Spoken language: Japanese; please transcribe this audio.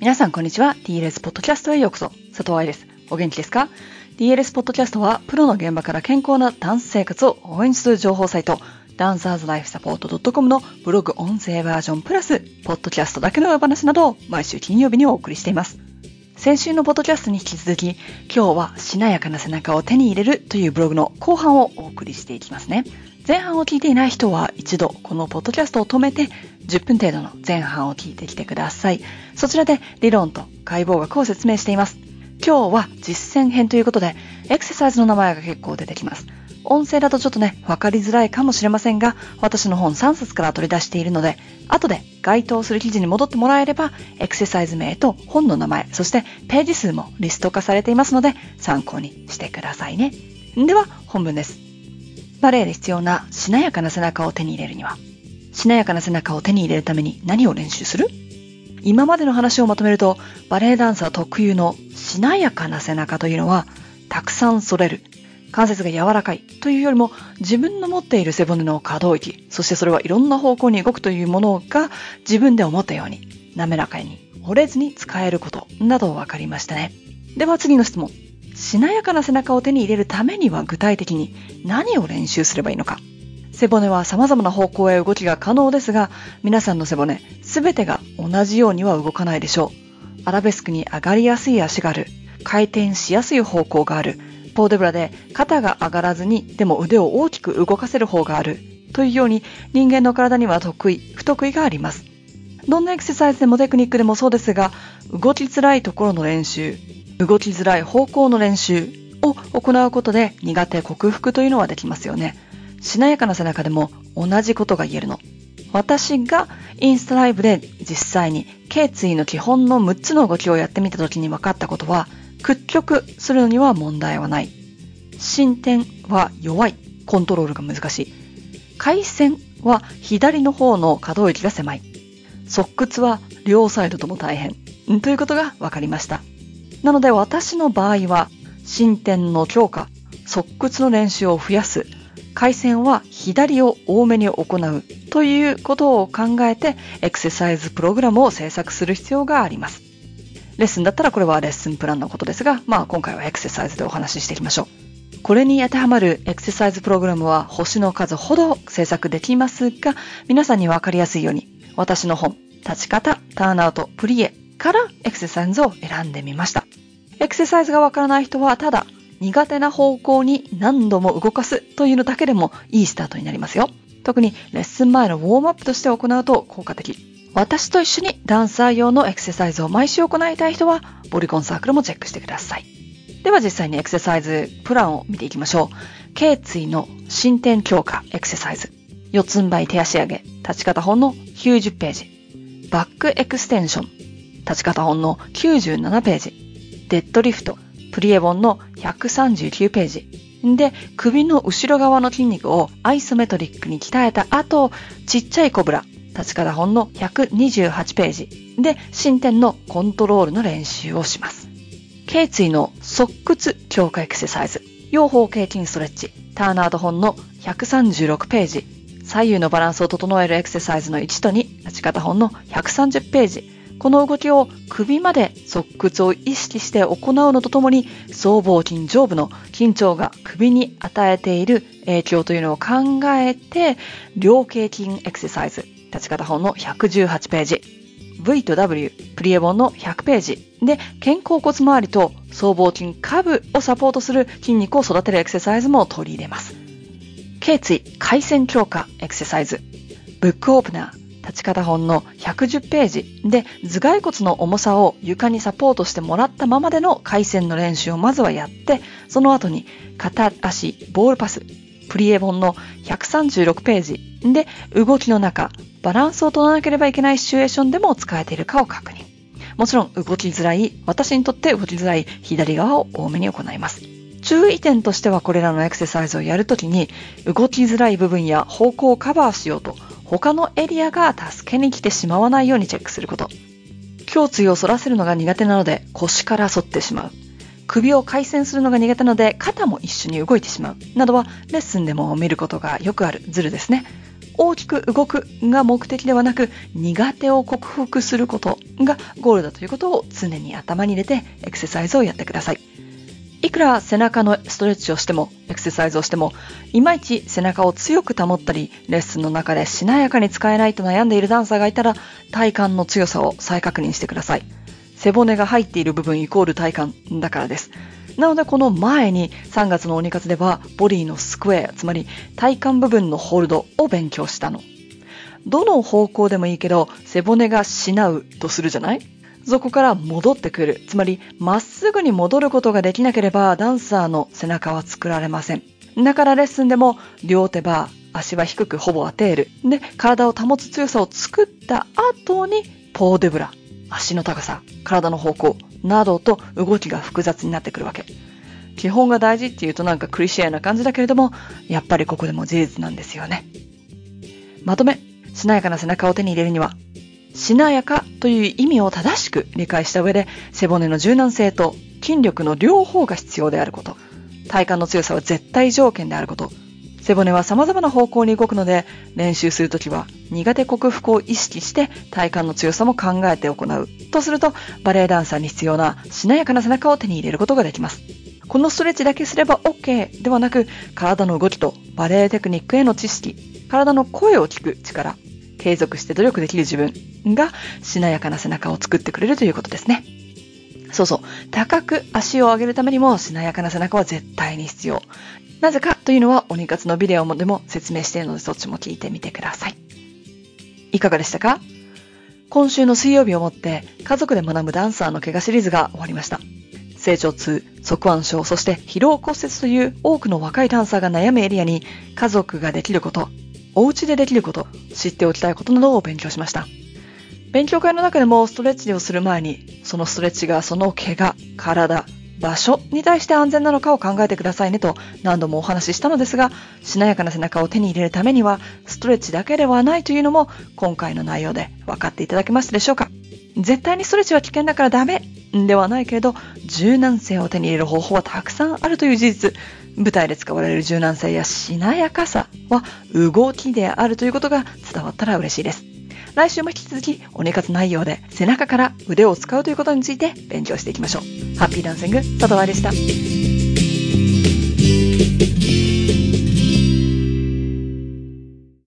皆さんこんにちは。DLS ポッドキャストへようこそ。佐藤愛です。お元気ですか ?DLS ポッドキャストは、プロの現場から健康なダンス生活を応援する情報サイト、ダンサーズライフサポート .com のブログ音声バージョンプラス、ポッドキャストだけの裏話などを毎週金曜日にお送りしています。先週のポッドキャストに引き続き、今日はしなやかな背中を手に入れるというブログの後半をお送りしていきますね。前半を聞いていない人は一度このポッドキャストを止めて10分程度の前半を聞いてきてください。そちらで理論と解剖学を説明しています。今日は実践編ということで、エクササイズの名前が結構出てきます。音声だとちょっとね、わかりづらいかもしれませんが、私の本3冊から取り出しているので、後で該当する記事に戻ってもらえれば、エクササイズ名と本の名前、そしてページ数もリスト化されていますので、参考にしてくださいね。では、本文です。バレエで必要なしなやかな背中を手に入れるには、しなやかな背中を手に入れるために何を練習する？今までの話をまとめると、バレエダンサー特有のしなやかな背中というのは、たくさん反れる、関節が柔らかいというよりも、自分の持っている背骨の可動域、そしてそれはいろんな方向に動くというものが自分で思ったように、滑らかに折れずに使えることなど分かりましたね。では次の質問。しなやかな背中を手に入れるためには具体的に何を練習すればいいのか。背骨は様々な方向へ動きが可能ですが、皆さんの背骨、すべてが同じようには動かないでしょう。アラベスクに上がりやすい足がある。回転しやすい方向がある。ポーデブラで肩が上がらずに、でも腕を大きく動かせる方がある。というように人間の体には得意、不得意があります。どんなエクササイズでもテクニックでもそうですが、動きづらいところの練習、動きづらい方向の練習を行うことで苦手克服というのはできますよね。しなやかな背中でも同じことが言えるの。私がインスタライブで実際に頸椎の基本の6つの動きをやってみた時に分かったことは、屈曲するのには問題はない。進展は弱い。コントロールが難しい。回線は左の方の可動域が狭い。側屈は両サイドとも大変。ということが分かりました。なので私の場合は、進展の強化、側屈の練習を増やす、回線は左を多めに行うということを考えてエクササイズプログラムを制作する必要があります。レッスンだったらこれはレッスンプランのことですが、まあ今回はエクササイズでお話ししていきましょう。これに当てはまるエクササイズプログラムは星の数ほど制作できますが、皆さんにわかりやすいように、私の本、立ち方、ターンアウト、プリエからエクササイズを選んでみました。エクササイズがわからない人は、ただ苦手な方向に何度も動かすというのだけでもいいスタートになりますよ。特にレッスン前のウォームアップとして行うと効果的。私と一緒にダンサー用のエクササイズを毎週行いたい人は、ボリコンサークルもチェックしてください。では実際にエクササイズプランを見ていきましょう。頸椎の進展強化エクササイズ。四つん這い手足上げ、立ち方本の90ページ。バックエクステンション。立ち方本の97ページ。デッドリフト。プリエボンの139ページ。で、首の後ろ側の筋肉をアイソメトリックに鍛えた後、ちっちゃいコブラ、立ち方本の128ページ。で進展のコントロールの練習をします。頸椎の側屈強化エクササイズ、両方頸筋ストレッチ、ターナード本の136ページ、左右のバランスを整えるエクササイズの1と2、立ち方本の130ページ、この動きを首まで側屈を意識して行うのとともに、僧帽筋上部の緊張が首に与えている影響というのを考えて、両頸筋エクササイズ、立ち方本の118ページ、V と W、プリエボンの100ページ。で、肩甲骨周りと僧帽筋下部をサポートする筋肉を育てるエクササイズも取り入れます。頸椎回線強化エクササイズ、ブックオープナー、立ち方本の110ページで頭蓋骨の重さを床にサポートしてもらったままでの回線の練習をまずはやって、その後に片足ボールパス、プリエ本の136ページで動きの中、バランスを取らなければいけないシチュエーションでも使えているかを確認。もちろん動きづらい、私にとって動きづらい左側を多めに行います。注意点としてはこれらのエクササイズをやるときに動きづらい部分や方向をカバーしようと他のエリアが助けに来てしまわないようにチェックすること。胸椎を反らせるのが苦手なので腰から反ってしまう。首を回旋するのが苦手なので肩も一緒に動いてしまう。などはレッスンでも見ることがよくあるズルですね。大きく動くが目的ではなく、苦手を克服することがゴールだということを常に頭に入れてエクササイズをやってください。いくら背中のストレッチをしても、エクササイズをしても、いまいち背中を強く保ったり、レッスンの中でしなやかに使えないと悩んでいるダンサーがいたら、体幹の強さを再確認してください。背骨が入っている部分イコール体幹だからです。なのでこの前に3月の鬼活ではボディのスクエア、つまり体幹部分のホールドを勉強したの。どの方向でもいいけど背骨がしなうとするじゃない？そこから戻ってくる。つまり、まっすぐに戻ることができなければ、ダンサーの背中は作られません。だからレッスンでも、両手バー、足は低くほぼ当てる。で、体を保つ強さを作った後に、ポーデブラ、足の高さ、体の方向、などと動きが複雑になってくるわけ。基本が大事っていうとなんかクリシェアな感じだけれども、やっぱりここでも事実なんですよね。まとめ、しなやかな背中を手に入れるには、しなやかという意味を正しく理解した上で、背骨の柔軟性と筋力の両方が必要であること、体幹の強さは絶対条件であること、背骨は様々な方向に動くので、練習するときは苦手克服を意識して体幹の強さも考えて行う。とすると、バレエダンサーに必要なしなやかな背中を手に入れることができます。このストレッチだけすれば OK ではなく、体の動きとバレエテクニックへの知識、体の声を聞く力、継続して努力できる自分がしなやかな背中を作ってくれるということですね。そうそう。高く足を上げるためにもしなやかな背中は絶対に必要。なぜかというのは鬼活のビデオでも説明しているのでそっちも聞いてみてください。いかがでしたか？今週の水曜日をもって家族で学ぶダンサーの怪我シリーズが終わりました。成長痛、側腕症、そして疲労骨折という多くの若いダンサーが悩むエリアに家族ができること、お家でできること、知っておきたいことなどを勉強しました。勉強会の中でもストレッチをする前に、そのストレッチがその怪我、体、場所に対して安全なのかを考えてくださいねと何度もお話ししたのですが、しなやかな背中を手に入れるためには、ストレッチだけではないというのも今回の内容で分かっていただけましたでしょうか絶対にストレッチは危険だからダメではないけれど、柔軟性を手に入れる方法はたくさんあるという事実。舞台で使われる柔軟性やしなやかさは動きであるということが伝わったら嬉しいです。来週も引き続き鬼活内容で背中から腕を使うということについて勉強していきましょう。ハッピーダンシング、佐藤愛でした。